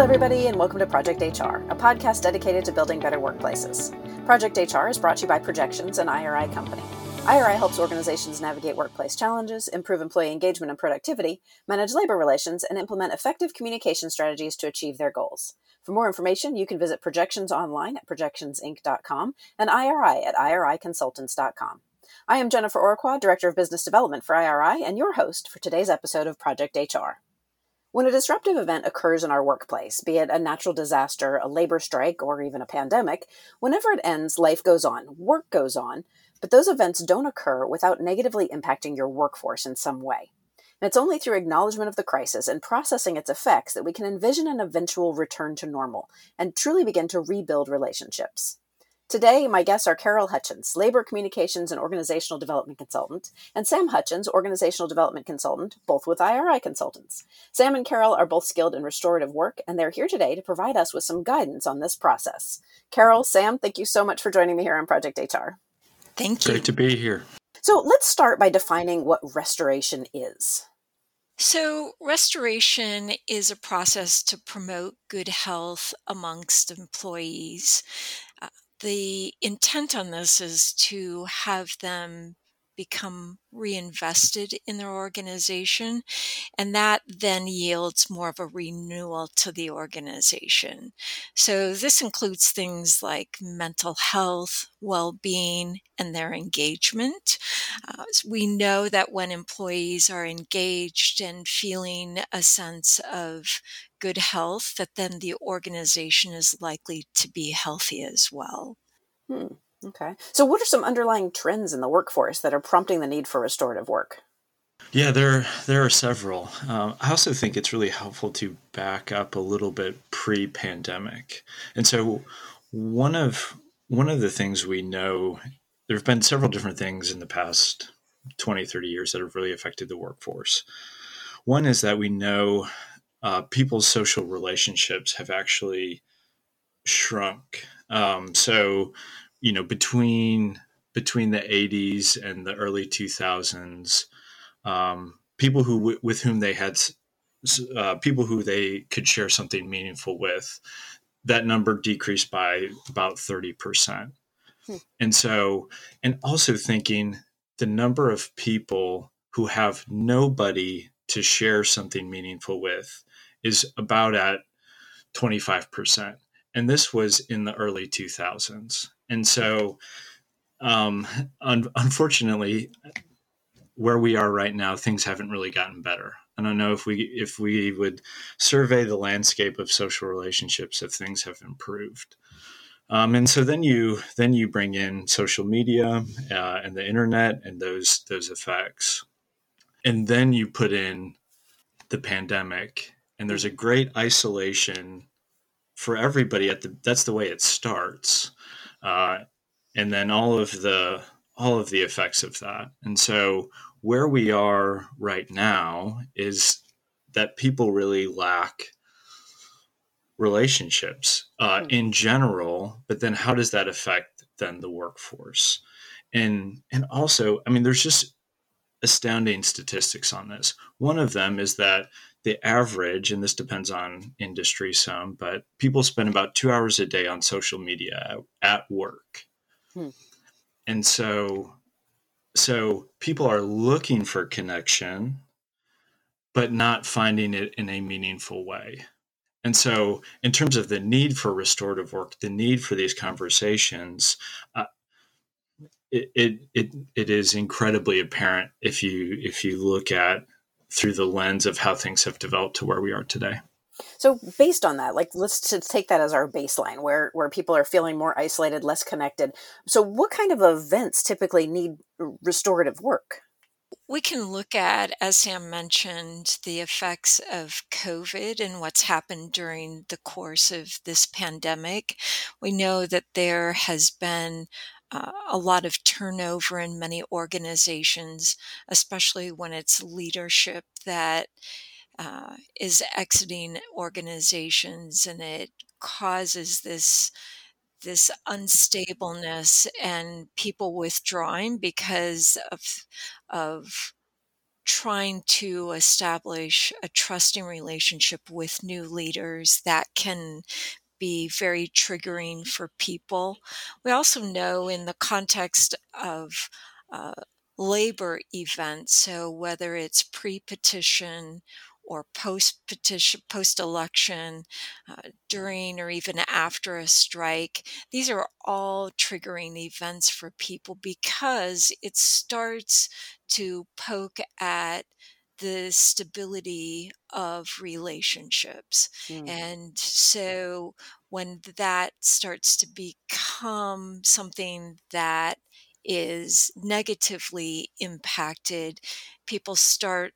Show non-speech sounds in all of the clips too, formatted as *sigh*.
Hello, everybody, and welcome to Project HR, a podcast dedicated to building better workplaces. Project HR is brought to you by Projections, an IRI company. IRI helps organizations navigate workplace challenges, improve employee engagement and productivity, manage labor relations, and implement effective communication strategies to achieve their goals. For more information, you can visit Projections online at projectionsinc.com and IRI at iriconsultants.com. I am Jennifer Orqua, Director of Business Development for IRI, and your host for today's episode of Project HR. When a disruptive event occurs in our workplace, be it a natural disaster, a labor strike, or even a pandemic, whenever it ends, life goes on, work goes on, but those events don't occur without negatively impacting your workforce in some way. And it's only through acknowledgement of the crisis and processing its effects that we can envision an eventual return to normal and truly begin to rebuild relationships. Today, my guests are Carol Hutchins, Labor Communications and Organizational Development Consultant, and Sam Hutchins, Organizational Development Consultant, both with IRI Consultants. Sam and Carol are both skilled in restorative work, and they're here today to provide us with some guidance on this process. Carol, Sam, thank you so much for joining me here on Project HR. Thank you. Great to be here. So let's start by defining what restoration is. So, restoration is a process to promote good health amongst employees. The intent on this is to have them become reinvested in their organization. And that then yields more of a renewal to the organization. So this includes things like mental health, well being, and their engagement. Uh, we know that when employees are engaged and feeling a sense of good health, that then the organization is likely to be healthy as well. Hmm. Okay. So, what are some underlying trends in the workforce that are prompting the need for restorative work? Yeah, there there are several. Um, I also think it's really helpful to back up a little bit pre-pandemic, and so one of one of the things we know there have been several different things in the past 20 30 years that have really affected the workforce one is that we know uh, people's social relationships have actually shrunk um, so you know between between the 80s and the early 2000s um, people who with whom they had uh, people who they could share something meaningful with that number decreased by about 30% hmm. and so and also thinking the number of people who have nobody to share something meaningful with is about at 25% and this was in the early 2000s and so, um, un- unfortunately, where we are right now, things haven't really gotten better. I don't know if we if we would survey the landscape of social relationships if things have improved. Um, and so then you then you bring in social media uh, and the internet and those those effects, and then you put in the pandemic, and there's a great isolation for everybody at the that's the way it starts uh, and then all of the all of the effects of that. And so where we are right now is that people really lack relationships uh, hmm. in general, but then how does that affect then the workforce? And and also, I mean, there's just astounding statistics on this. One of them is that the average, and this depends on industry some, but people spend about two hours a day on social media at work. Hmm. And so, so people are looking for connection, but not finding it in a meaningful way. And so, in terms of the need for restorative work, the need for these conversations, uh, it, it, it, it is incredibly apparent if you if you look at through the lens of how things have developed to where we are today. So based on that, like let's take that as our baseline where where people are feeling more isolated, less connected. So what kind of events typically need restorative work? We can look at, as Sam mentioned, the effects of COVID and what's happened during the course of this pandemic. We know that there has been uh, a lot of turnover in many organizations, especially when it's leadership that uh, is exiting organizations, and it causes this this unstableness and people withdrawing because of of trying to establish a trusting relationship with new leaders that can be very triggering for people. We also know in the context of uh, labor events, so whether it's pre petition or post petition, post election, uh, during or even after a strike. These are all triggering events for people because it starts to poke at the stability of relationships. Mm. And so when that starts to become something that is negatively impacted, people start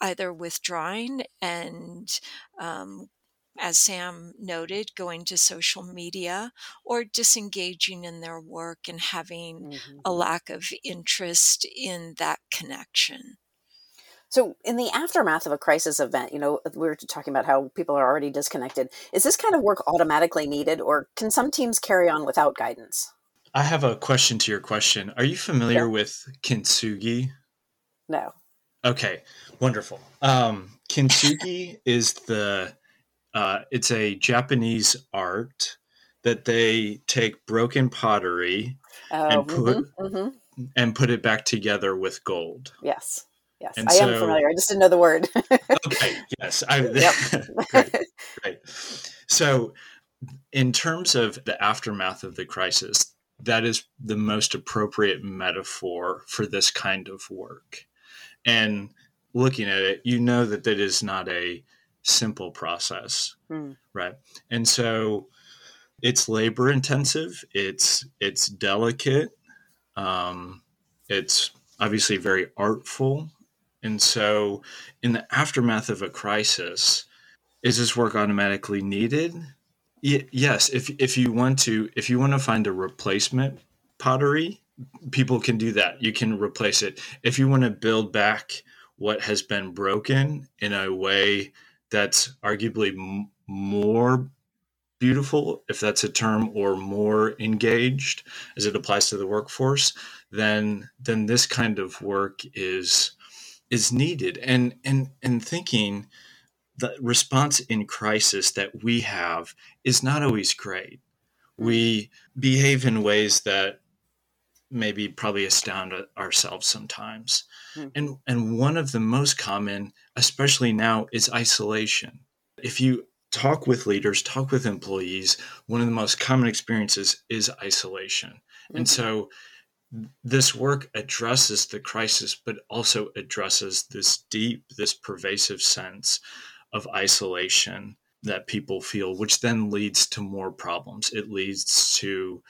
either withdrawing and um, as Sam noted, going to social media or disengaging in their work and having mm-hmm. a lack of interest in that connection. So, in the aftermath of a crisis event, you know, we were talking about how people are already disconnected. Is this kind of work automatically needed, or can some teams carry on without guidance? I have a question to your question. Are you familiar yeah. with kintsugi? No. Okay, wonderful. Um, kintsugi is the uh, it's a Japanese art that they take broken pottery oh, and put mm-hmm, mm-hmm. and put it back together with gold. Yes. Yes, and I so, am familiar. I just didn't know the word. okay. Yes. I, *laughs* *laughs* great. Great. So, in terms of the aftermath of the crisis, that is the most appropriate metaphor for this kind of work. And looking at it, you know that that is not a simple process, mm. right? And so it's labor intensive. It's it's delicate. Um, it's obviously very artful. And so, in the aftermath of a crisis, is this work automatically needed? Y- yes. If if you want to, if you want to find a replacement pottery, people can do that. You can replace it. If you want to build back what has been broken in a way that's arguably m- more beautiful, if that's a term, or more engaged as it applies to the workforce, then then this kind of work is is needed. And and and thinking the response in crisis that we have is not always great. We behave in ways that maybe probably astound ourselves sometimes. Mm-hmm. And and one of the most common, especially now, is isolation. If you talk with leaders, talk with employees, one of the most common experiences is isolation. Mm-hmm. And so this work addresses the crisis, but also addresses this deep, this pervasive sense of isolation that people feel, which then leads to more problems. It leads to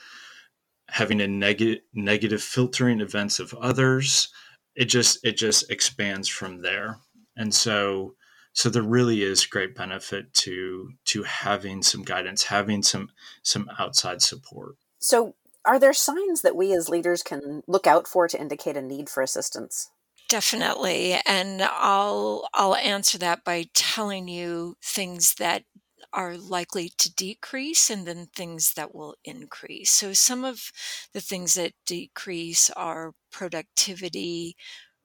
having a negative negative filtering events of others. It just it just expands from there. And so so there really is great benefit to to having some guidance having some some outside support. So are there signs that we as leaders can look out for to indicate a need for assistance definitely and i'll i'll answer that by telling you things that are likely to decrease and then things that will increase. So, some of the things that decrease are productivity,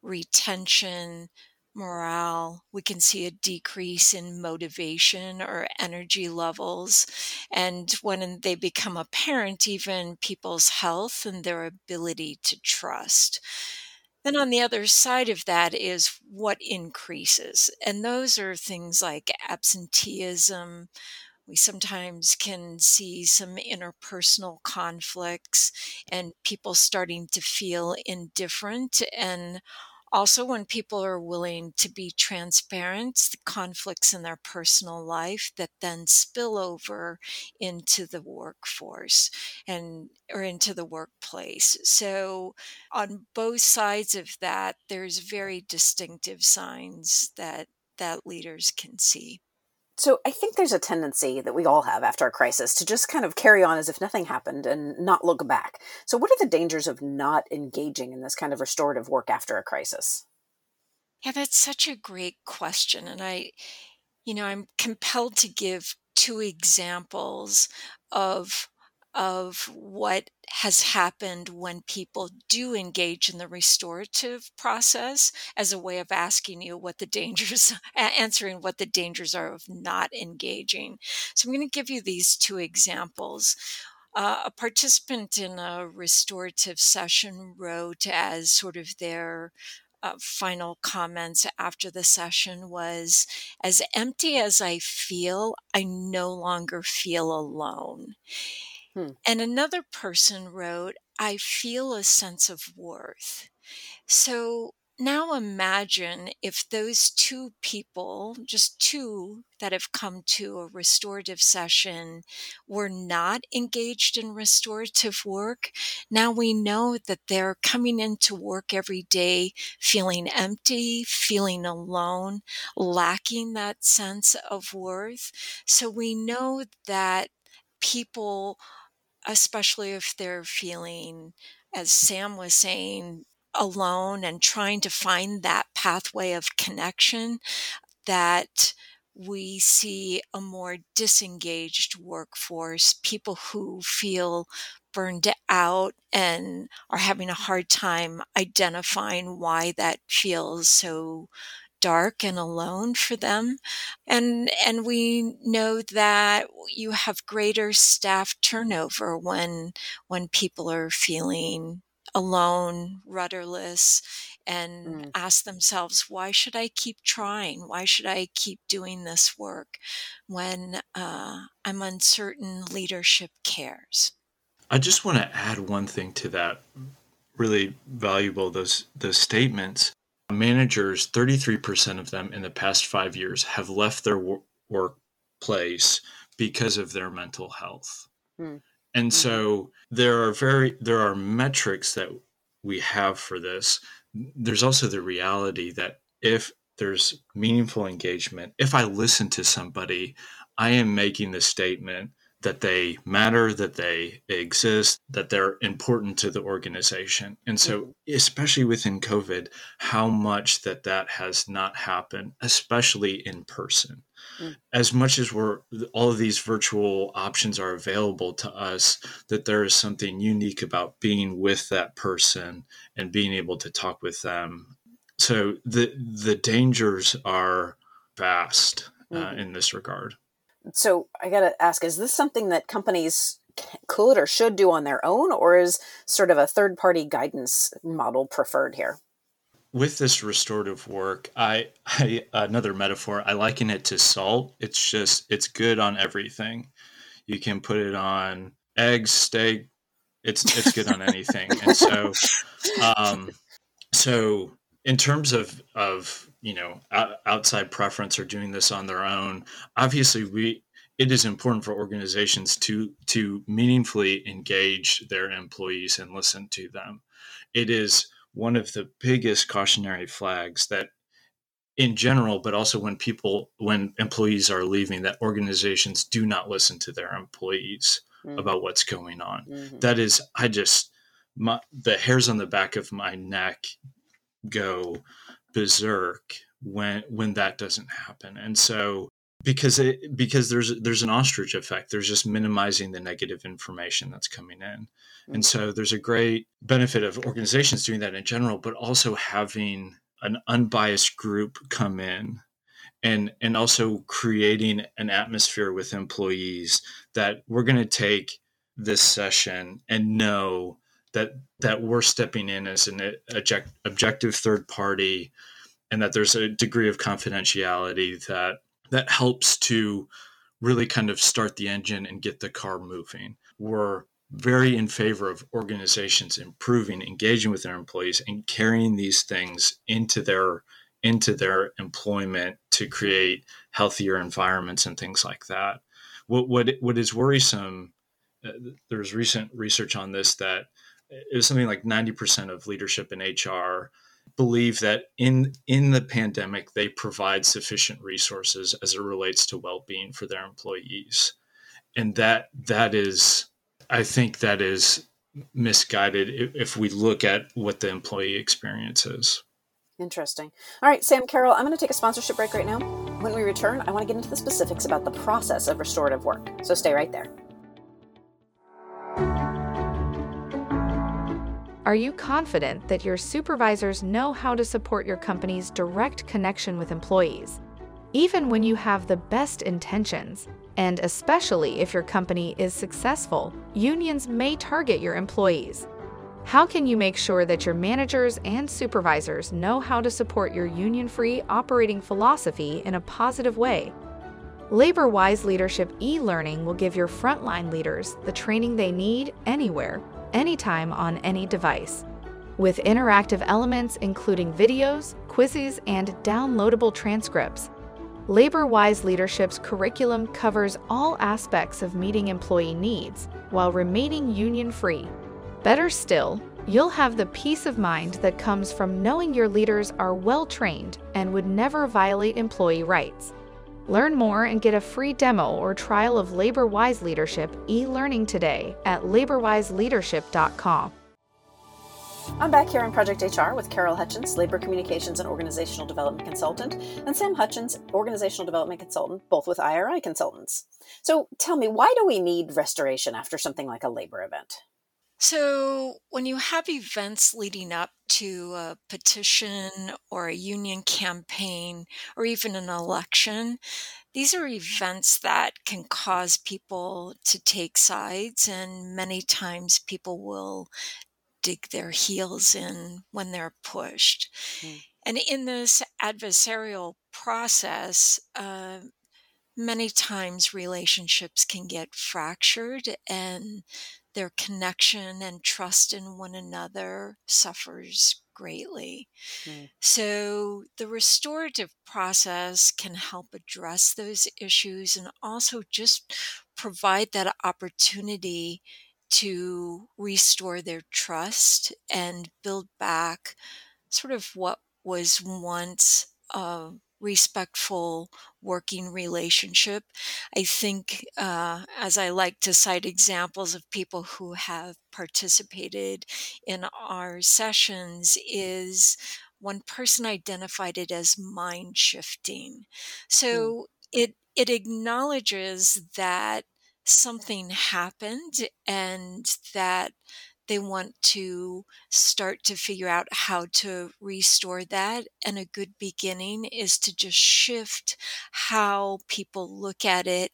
retention, morale. We can see a decrease in motivation or energy levels. And when they become apparent, even people's health and their ability to trust. Then on the other side of that is what increases. And those are things like absenteeism. We sometimes can see some interpersonal conflicts and people starting to feel indifferent and also when people are willing to be transparent the conflicts in their personal life that then spill over into the workforce and or into the workplace. So on both sides of that there's very distinctive signs that that leaders can see so I think there's a tendency that we all have after a crisis to just kind of carry on as if nothing happened and not look back. So what are the dangers of not engaging in this kind of restorative work after a crisis? Yeah, that's such a great question and I you know, I'm compelled to give two examples of of what has happened when people do engage in the restorative process as a way of asking you what the dangers *laughs* answering what the dangers are of not engaging so i'm going to give you these two examples uh, a participant in a restorative session wrote as sort of their uh, final comments after the session was as empty as I feel, I no longer feel alone. Hmm. And another person wrote, I feel a sense of worth. So now imagine if those two people, just two that have come to a restorative session, were not engaged in restorative work. Now we know that they're coming into work every day feeling empty, feeling alone, lacking that sense of worth. So we know that people, especially if they're feeling, as Sam was saying, alone and trying to find that pathway of connection that we see a more disengaged workforce, people who feel burned out and are having a hard time identifying why that feels so dark and alone for them and and we know that you have greater staff turnover when when people are feeling alone, rudderless, and mm. ask themselves, why should I keep trying? Why should I keep doing this work when uh, I'm uncertain leadership cares? I just want to add one thing to that. Really valuable those those statements. Managers, 33% of them in the past five years have left their wor- workplace because of their mental health. Mm. And mm-hmm. so there are very there are metrics that we have for this. There's also the reality that if there's meaningful engagement, if I listen to somebody, I am making the statement that they matter, that they exist, that they're important to the organization. And so, especially within COVID, how much that that has not happened, especially in person. Mm. As much as we're all of these virtual options are available to us, that there is something unique about being with that person and being able to talk with them. So the the dangers are vast uh, mm-hmm. in this regard. So I got to ask: Is this something that companies could or should do on their own, or is sort of a third party guidance model preferred here? with this restorative work, I, I another metaphor. I liken it to salt. It's just it's good on everything. You can put it on eggs, steak. It's it's good on anything. And so, *laughs* um, so in terms of of you know outside preference or doing this on their own, obviously we it is important for organizations to to meaningfully engage their employees and listen to them. It is one of the biggest cautionary flags that in general but also when people when employees are leaving that organizations do not listen to their employees mm-hmm. about what's going on mm-hmm. that is i just my, the hairs on the back of my neck go berserk when when that doesn't happen and so because it because there's there's an ostrich effect there's just minimizing the negative information that's coming in mm-hmm. and so there's a great benefit of organizations doing that in general but also having an unbiased group come in and and also creating an atmosphere with employees that we're going to take this session and know that that we're stepping in as an object, objective third party and that there's a degree of confidentiality that that helps to really kind of start the engine and get the car moving. We're very in favor of organizations improving, engaging with their employees, and carrying these things into their into their employment to create healthier environments and things like that. What what what is worrisome? Uh, there's recent research on this that it was something like 90% of leadership in HR believe that in in the pandemic they provide sufficient resources as it relates to well-being for their employees. And that that is i think that is misguided if we look at what the employee experience is. Interesting. All right sam Carol, i'm going to take a sponsorship break right now. When we return i want to get into the specifics about the process of restorative work. So stay right there Are you confident that your supervisors know how to support your company's direct connection with employees? Even when you have the best intentions, and especially if your company is successful, unions may target your employees. How can you make sure that your managers and supervisors know how to support your union free operating philosophy in a positive way? Labor Wise Leadership e learning will give your frontline leaders the training they need anywhere anytime on any device. With interactive elements including videos, quizzes, and downloadable transcripts, Labor Wise Leadership's curriculum covers all aspects of meeting employee needs while remaining union free. Better still, you'll have the peace of mind that comes from knowing your leaders are well trained and would never violate employee rights. Learn more and get a free demo or trial of Labor Wise Leadership e learning today at laborwiseleadership.com. I'm back here on Project HR with Carol Hutchins, Labor Communications and Organizational Development Consultant, and Sam Hutchins, Organizational Development Consultant, both with IRI Consultants. So tell me, why do we need restoration after something like a labor event? So, when you have events leading up to a petition or a union campaign or even an election, these are events that can cause people to take sides, and many times people will dig their heels in when they're pushed. Mm. And in this adversarial process, uh, many times relationships can get fractured and their connection and trust in one another suffers greatly. Mm. So, the restorative process can help address those issues and also just provide that opportunity to restore their trust and build back sort of what was once a respectful working relationship. I think, uh, as I like to cite examples of people who have participated in our sessions, is one person identified it as mind shifting. Hmm. So mm. it it acknowledges that something happened and that they want to start to figure out how to restore that. And a good beginning is to just shift how people look at it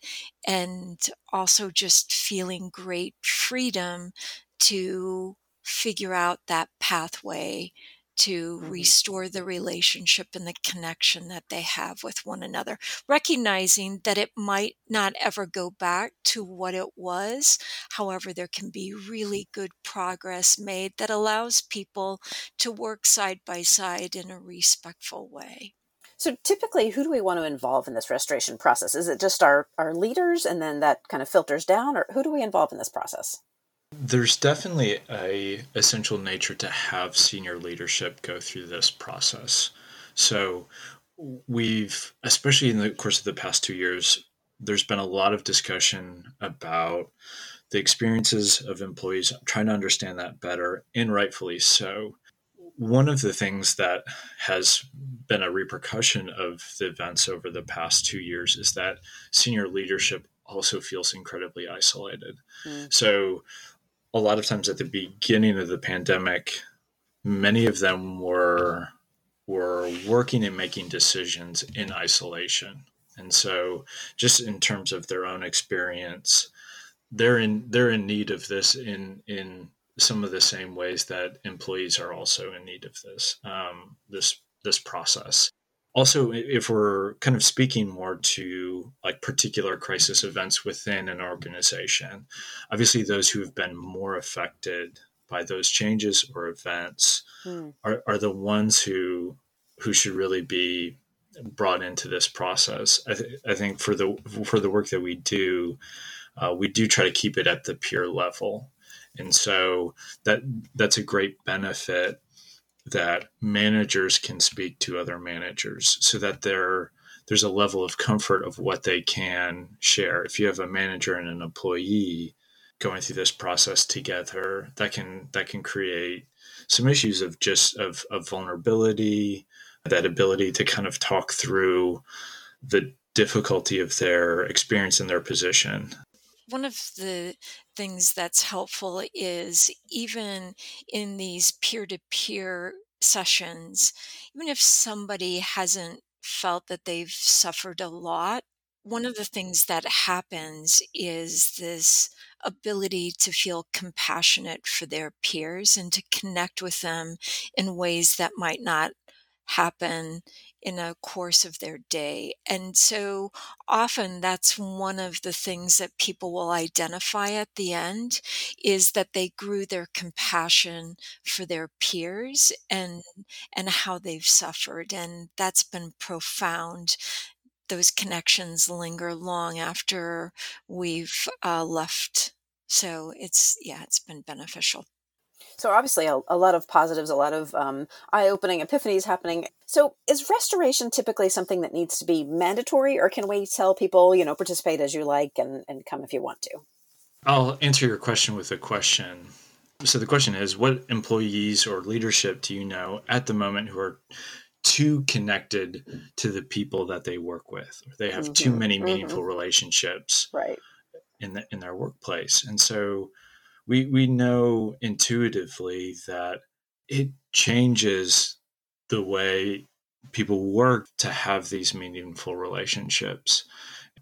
and also just feeling great freedom to figure out that pathway to mm-hmm. restore the relationship and the connection that they have with one another, recognizing that it might not ever go back to what it was. However, there can be really good progress made that allows people to work side by side in a respectful way. So typically, who do we want to involve in this restoration process? Is it just our, our leaders and then that kind of filters down, or who do we involve in this process? There's definitely a essential nature to have senior leadership go through this process. So we've, especially in the course of the past two years, there's been a lot of discussion about the experiences of employees, trying to understand that better, and rightfully so. One of the things that has been a repercussion of the events over the past two years is that senior leadership also feels incredibly isolated. Mm. So a lot of times at the beginning of the pandemic, many of them were were working and making decisions in isolation. And so just in terms of their own experience, they're in they're in need of this in in some of the same ways that employees are also in need of this um, this this process also if we're kind of speaking more to like particular crisis events within an organization obviously those who have been more affected by those changes or events mm. are, are the ones who who should really be brought into this process I, th- I think for the for the work that we do uh, we do try to keep it at the peer level and so that that's a great benefit that managers can speak to other managers so that there there's a level of comfort of what they can share. If you have a manager and an employee going through this process together, that can that can create some issues of just of, of vulnerability, that ability to kind of talk through the difficulty of their experience in their position one of the things that's helpful is even in these peer to peer sessions, even if somebody hasn't felt that they've suffered a lot, one of the things that happens is this ability to feel compassionate for their peers and to connect with them in ways that might not happen in a course of their day. And so often that's one of the things that people will identify at the end is that they grew their compassion for their peers and and how they've suffered. And that's been profound. Those connections linger long after we've uh, left. So it's yeah it's been beneficial so obviously, a, a lot of positives, a lot of um, eye-opening epiphanies happening. So is restoration typically something that needs to be mandatory, or can we tell people, you know, participate as you like and, and come if you want to? I'll answer your question with a question. So the question is, what employees or leadership do you know at the moment who are too connected to the people that they work with? They have mm-hmm. too many mm-hmm. meaningful mm-hmm. relationships, right, in the, in their workplace, and so we we know intuitively that it changes the way people work to have these meaningful relationships.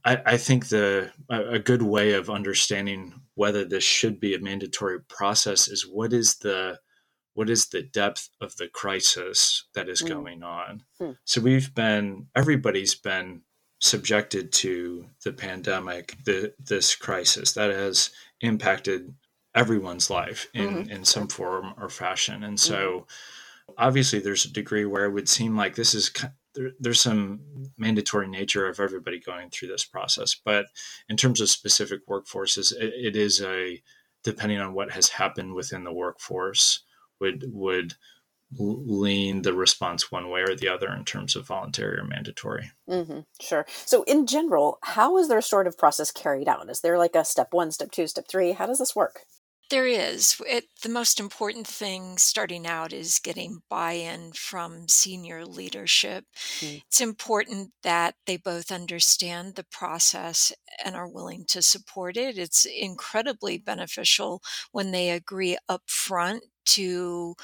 I, I think the a good way of understanding whether this should be a mandatory process is what is the what is the depth of the crisis that is mm. going on. Mm. So we've been everybody's been subjected to the pandemic, the, this crisis that has impacted everyone's life in mm-hmm. in some form or fashion and so mm-hmm. obviously there's a degree where it would seem like this is there, there's some mandatory nature of everybody going through this process but in terms of specific workforces it, it is a depending on what has happened within the workforce would would lean the response one way or the other in terms of voluntary or mandatory. Mm-hmm, sure. So, in general, how is the restorative process carried out? Is there like a step one, step two, step three? How does this work? There is. It, the most important thing starting out is getting buy in from senior leadership. Mm. It's important that they both understand the process and are willing to support it. It's incredibly beneficial when they agree up front to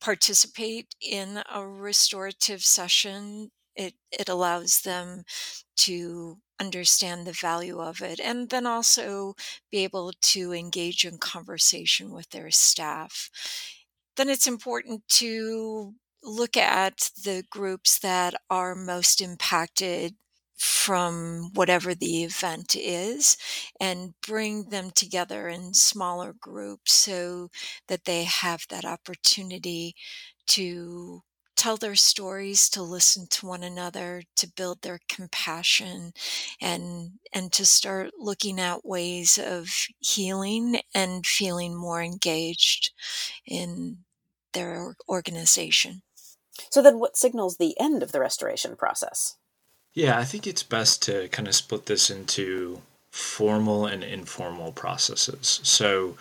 participate in a restorative session. It, it allows them to understand the value of it and then also be able to engage in conversation with their staff. Then it's important to look at the groups that are most impacted from whatever the event is and bring them together in smaller groups so that they have that opportunity to tell their stories, to listen to one another, to build their compassion and and to start looking at ways of healing and feeling more engaged in their organization. So then what signals the end of the restoration process? Yeah, I think it's best to kind of split this into formal and informal processes. So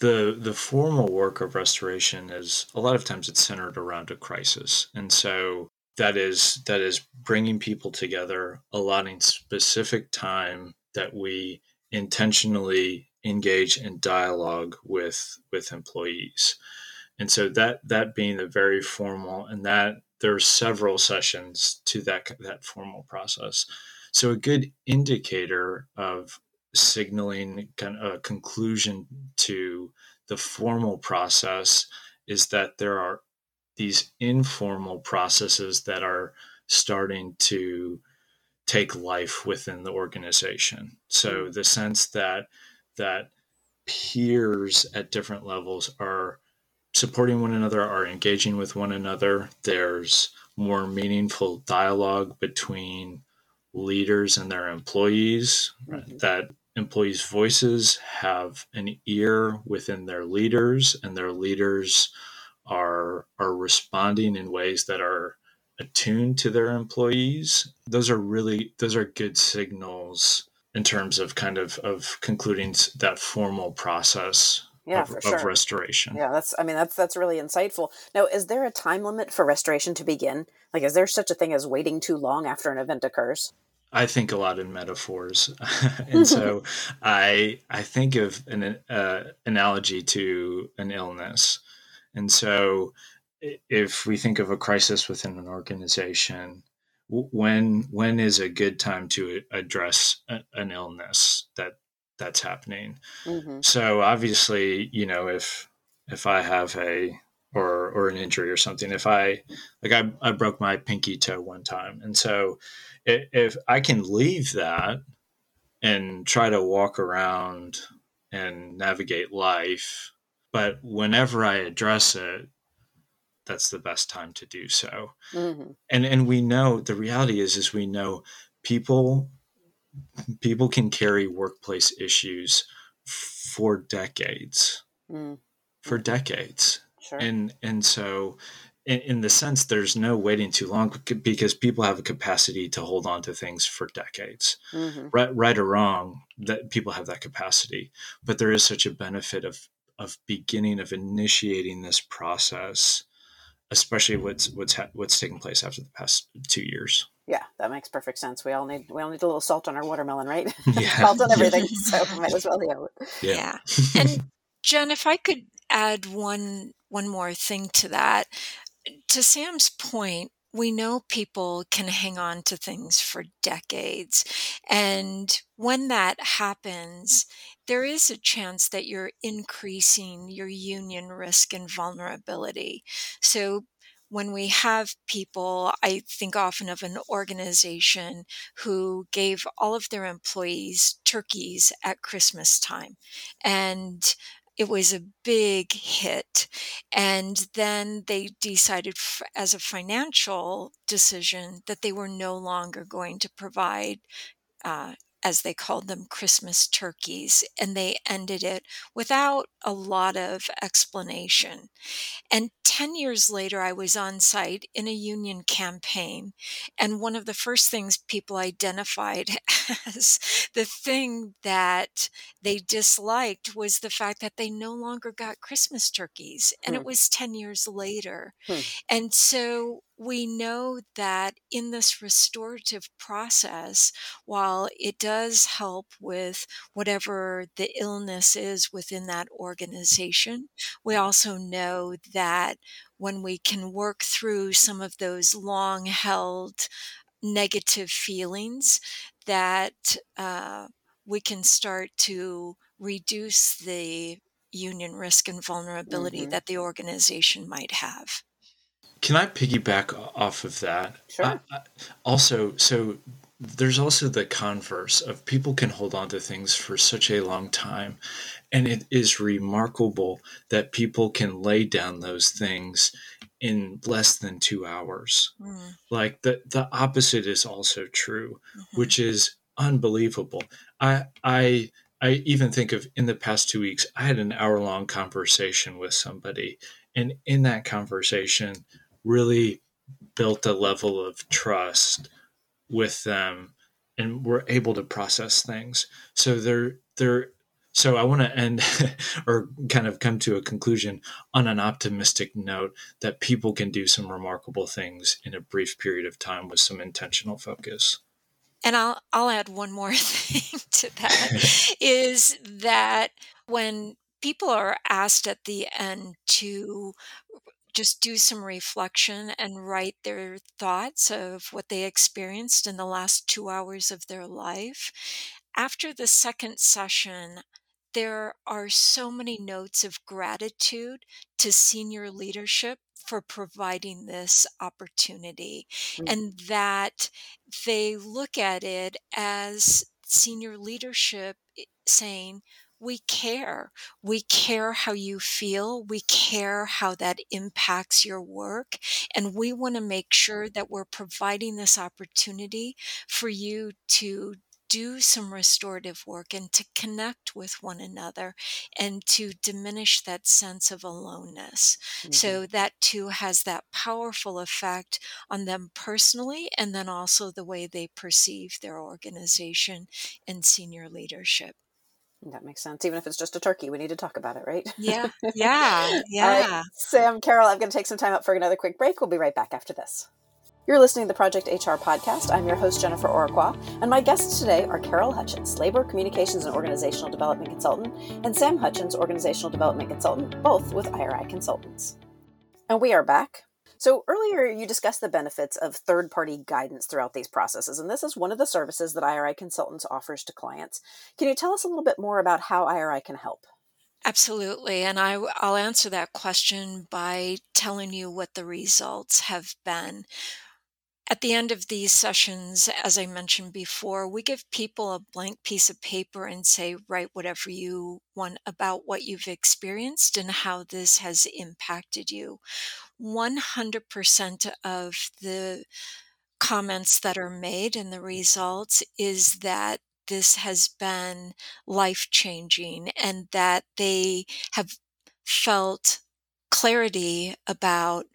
the the formal work of restoration is a lot of times it's centered around a crisis. And so that is that is bringing people together allotting specific time that we intentionally engage in dialogue with with employees. And so that that being the very formal and that there are several sessions to that that formal process. So a good indicator of signaling kind of a conclusion to the formal process is that there are these informal processes that are starting to take life within the organization. So mm. the sense that that peers at different levels are supporting one another, are engaging with one another. There's more meaningful dialogue between leaders and their employees mm-hmm. that employees' voices have an ear within their leaders, and their leaders are are responding in ways that are attuned to their employees. Those are really those are good signals in terms of kind of of concluding that formal process yeah, of, for sure. of restoration. Yeah, that's I mean that's that's really insightful. Now, is there a time limit for restoration to begin? Like is there such a thing as waiting too long after an event occurs? I think a lot in metaphors, *laughs* and so *laughs* I I think of an uh, analogy to an illness, and so if we think of a crisis within an organization, when when is a good time to address a, an illness that that's happening? Mm-hmm. So obviously, you know, if if I have a or or an injury or something, if I like I, I broke my pinky toe one time, and so if, if I can leave that and try to walk around and navigate life, but whenever I address it, that's the best time to do so. Mm-hmm. And and we know the reality is is we know people people can carry workplace issues for decades. Mm. For decades. Sure. And and so in, in, the sense there's no waiting too long because people have a capacity to hold on to things for decades. Mm-hmm. Right right or wrong, that people have that capacity. But there is such a benefit of of beginning of initiating this process especially what's what's ha- what's taken place after the past two years. Yeah, that makes perfect sense. We all need we all need a little salt on our watermelon, right? *laughs* *laughs* Yeah. salt on everything, *laughs* so might as well yeah. Yeah. yeah. and Jen, if I could add one one more thing to that, to Sam's point, we know people can hang on to things for decades. And when that happens, there is a chance that you're increasing your union risk and vulnerability. So when we have people, I think often of an organization who gave all of their employees turkeys at Christmas time. And it was a big hit. And then they decided, f- as a financial decision, that they were no longer going to provide uh, as they called them, Christmas turkeys, and they ended it without a lot of explanation. And 10 years later, I was on site in a union campaign, and one of the first things people identified *laughs* as the thing that they disliked was the fact that they no longer got Christmas turkeys, and hmm. it was 10 years later. Hmm. And so we know that in this restorative process, while it does help with whatever the illness is within that organization, we also know that when we can work through some of those long held negative feelings, that uh, we can start to reduce the union risk and vulnerability mm-hmm. that the organization might have. Can I piggyback off of that? Sure. I, also, so there's also the converse of people can hold on to things for such a long time. And it is remarkable that people can lay down those things in less than two hours. Mm. Like the, the opposite is also true, mm-hmm. which is unbelievable. I, I, I even think of in the past two weeks, I had an hour long conversation with somebody. And in that conversation, really built a level of trust with them and we're able to process things. So they're they're so i want to end *laughs* or kind of come to a conclusion on an optimistic note that people can do some remarkable things in a brief period of time with some intentional focus. And i'll i'll add one more *laughs* thing to that *laughs* is that when people are asked at the end to just do some reflection and write their thoughts of what they experienced in the last two hours of their life. After the second session, there are so many notes of gratitude to senior leadership for providing this opportunity mm-hmm. and that they look at it as senior leadership eh, saying, we care. We care how you feel. We care how that impacts your work. And we want to make sure that we're providing this opportunity for you to do some restorative work and to connect with one another and to diminish that sense of aloneness. Mm-hmm. So that too has that powerful effect on them personally and then also the way they perceive their organization and senior leadership. That makes sense. Even if it's just a turkey, we need to talk about it, right? Yeah. Yeah. *laughs* Yeah. Sam, Carol, I'm going to take some time out for another quick break. We'll be right back after this. You're listening to the Project HR podcast. I'm your host, Jennifer Oraqua, and my guests today are Carol Hutchins, Labor Communications and Organizational Development Consultant, and Sam Hutchins, Organizational Development Consultant, both with IRI Consultants. And we are back. So, earlier you discussed the benefits of third party guidance throughout these processes, and this is one of the services that IRI Consultants offers to clients. Can you tell us a little bit more about how IRI can help? Absolutely. And I, will answer that question by telling you what the results have been. At the end of these sessions, as I mentioned before, we give people a blank piece of paper and say, write whatever you want about what you've experienced and how this has impacted you. 100% of the comments that are made and the results is that this has been life changing and that they have felt clarity about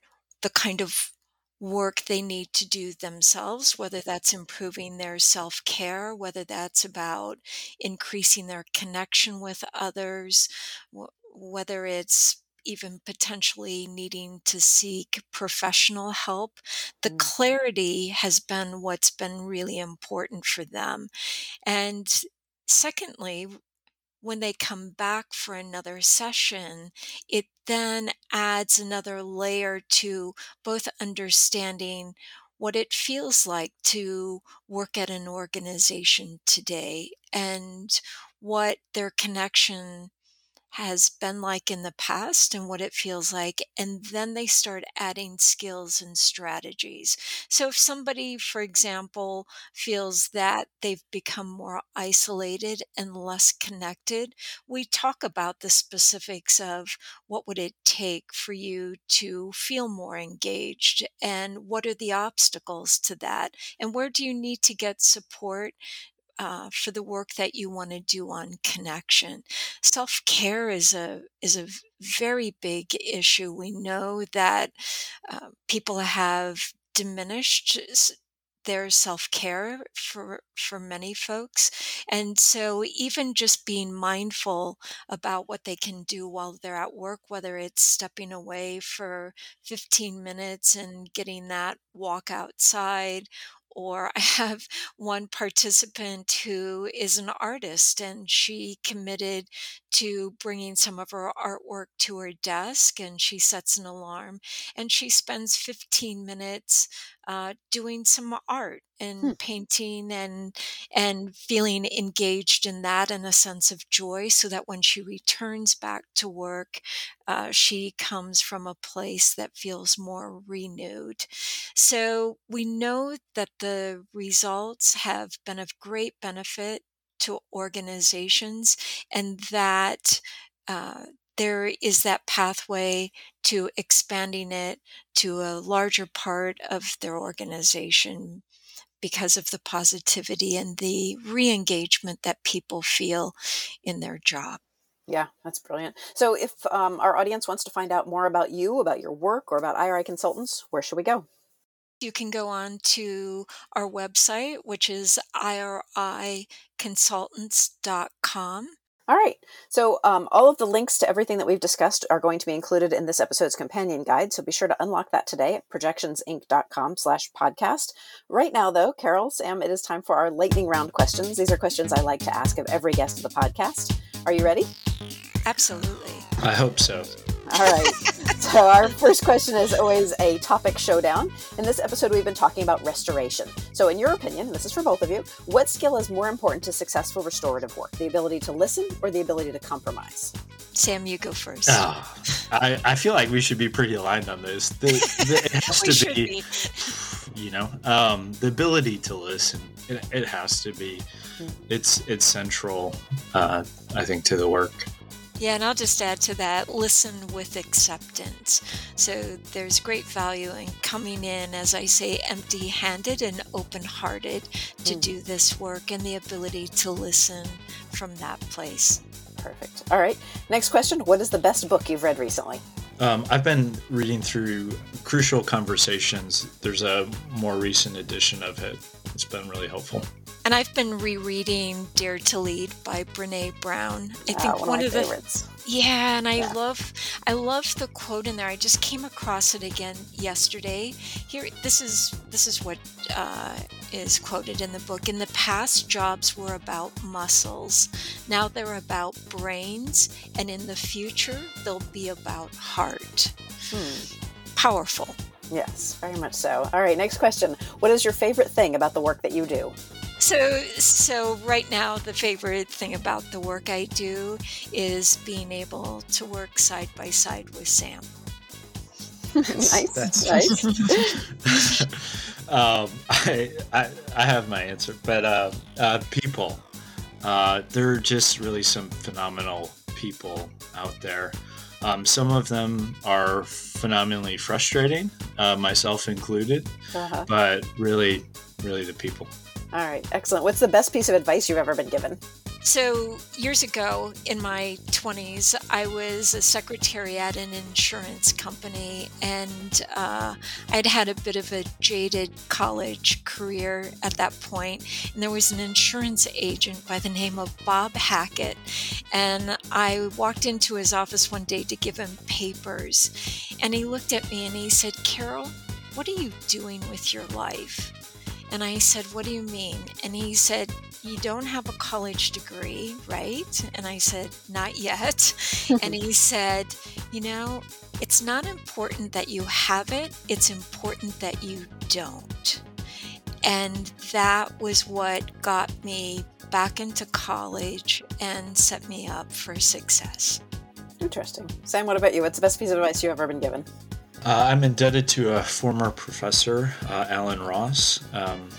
the kind of work they need to do themselves, whether that's improving their self care, whether that's about increasing their connection with others, whether it's even potentially needing to seek professional help. The mm. clarity has been what's been really important for them. And secondly, when they come back for another session, it then adds another layer to both understanding what it feels like to work at an organization today and what their connection has been like in the past and what it feels like. And then they start adding skills and strategies. So if somebody, for example, feels that they've become more isolated and less connected, we talk about the specifics of what would it take for you to feel more engaged and what are the obstacles to that and where do you need to get support uh, for the work that you want to do on connection. Self care is a is a very big issue. We know that uh, people have diminished their self-care for for many folks and so even just being mindful about what they can do while they're at work whether it's stepping away for 15 minutes and getting that walk outside or I have one participant who is an artist and she committed to bringing some of her artwork to her desk and she sets an alarm and she spends 15 minutes uh, doing some art and hmm. painting and and feeling engaged in that and a sense of joy so that when she returns back to work uh, she comes from a place that feels more renewed so we know that the results have been of great benefit to organizations and that uh, there is that pathway to expanding it to a larger part of their organization because of the positivity and the re engagement that people feel in their job. Yeah, that's brilliant. So, if um, our audience wants to find out more about you, about your work, or about IRI consultants, where should we go? You can go on to our website, which is iriconsultants.com. All right. So, um, all of the links to everything that we've discussed are going to be included in this episode's companion guide. So, be sure to unlock that today at projectionsinc.com slash podcast. Right now, though, Carol, Sam, it is time for our lightning round questions. These are questions I like to ask of every guest of the podcast. Are you ready? Absolutely. I hope so. All right. so, our first question is always a topic showdown. In this episode, we've been talking about restoration. So, in your opinion, this is for both of you, what skill is more important to successful restorative work? The ability to listen or the ability to compromise? Sam, you go first. Oh, I, I feel like we should be pretty aligned on this. The, the, it has *laughs* to be, be, you know, um, the ability to listen. It, it has to be. Hmm. It's it's central, uh, I think, to the work. Yeah, and I'll just add to that listen with acceptance. So there's great value in coming in, as I say, empty handed and open hearted to mm. do this work and the ability to listen from that place. Perfect. All right. Next question What is the best book you've read recently? Um, I've been reading through Crucial Conversations. There's a more recent edition of it. It's been really helpful. And I've been rereading Dare to Lead by Brene Brown. I think one, one, of, the favorites. Yeah, and I yeah. love I love the quote in there. I just came across it again yesterday. Here, this is this is what uh, is quoted in the book. In the past, jobs were about muscles. Now they're about brains, and in the future, they'll be about heart. Hmm. Powerful. Yes, very much so. All right, next question. What is your favorite thing about the work that you do? So, so right now, the favorite thing about the work I do is being able to work side by side with Sam. *laughs* nice, That's, nice. *laughs* um, I, I, I have my answer, but uh, uh, people, uh, there are just really some phenomenal people out there. Um, some of them are phenomenally frustrating, uh, myself included, uh-huh. but really, really the people. All right, excellent. What's the best piece of advice you've ever been given? So, years ago in my 20s, I was a secretary at an insurance company, and uh, I'd had a bit of a jaded college career at that point. And there was an insurance agent by the name of Bob Hackett. And I walked into his office one day to give him papers. And he looked at me and he said, Carol, what are you doing with your life? And I said, What do you mean? And he said, You don't have a college degree, right? And I said, Not yet. *laughs* and he said, You know, it's not important that you have it, it's important that you don't. And that was what got me back into college and set me up for success. Interesting. Sam, what about you? What's the best piece of advice you've ever been given? Uh, I'm indebted to a former professor, uh, Alan Ross. Um,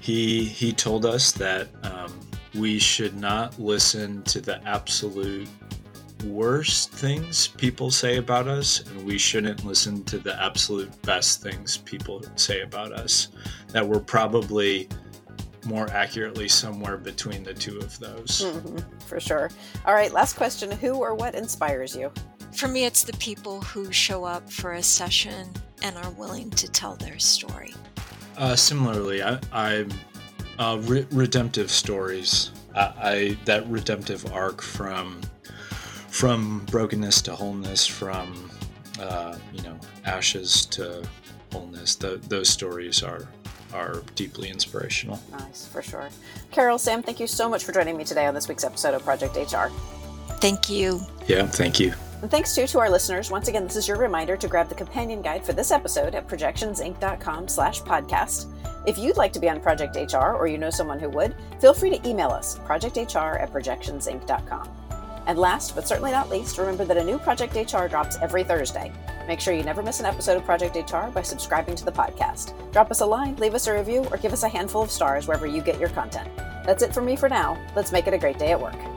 he he told us that um, we should not listen to the absolute worst things people say about us, and we shouldn't listen to the absolute best things people say about us. That we're probably more accurately somewhere between the two of those. Mm-hmm, for sure. All right, last question Who or what inspires you? For me, it's the people who show up for a session and are willing to tell their story. Uh, similarly, I, I uh, re- redemptive stories. I, I that redemptive arc from from brokenness to wholeness, from uh, you know ashes to wholeness. The, those stories are are deeply inspirational. Nice, for sure. Carol, Sam, thank you so much for joining me today on this week's episode of Project HR. Thank you. Yeah, thank you. And thanks too to our listeners. Once again, this is your reminder to grab the companion guide for this episode at projectionsinc.com slash podcast. If you'd like to be on Project HR or you know someone who would, feel free to email us, projecthr at projectionsinc.com. And last but certainly not least, remember that a new Project HR drops every Thursday. Make sure you never miss an episode of Project HR by subscribing to the podcast. Drop us a line, leave us a review, or give us a handful of stars wherever you get your content. That's it for me for now. Let's make it a great day at work.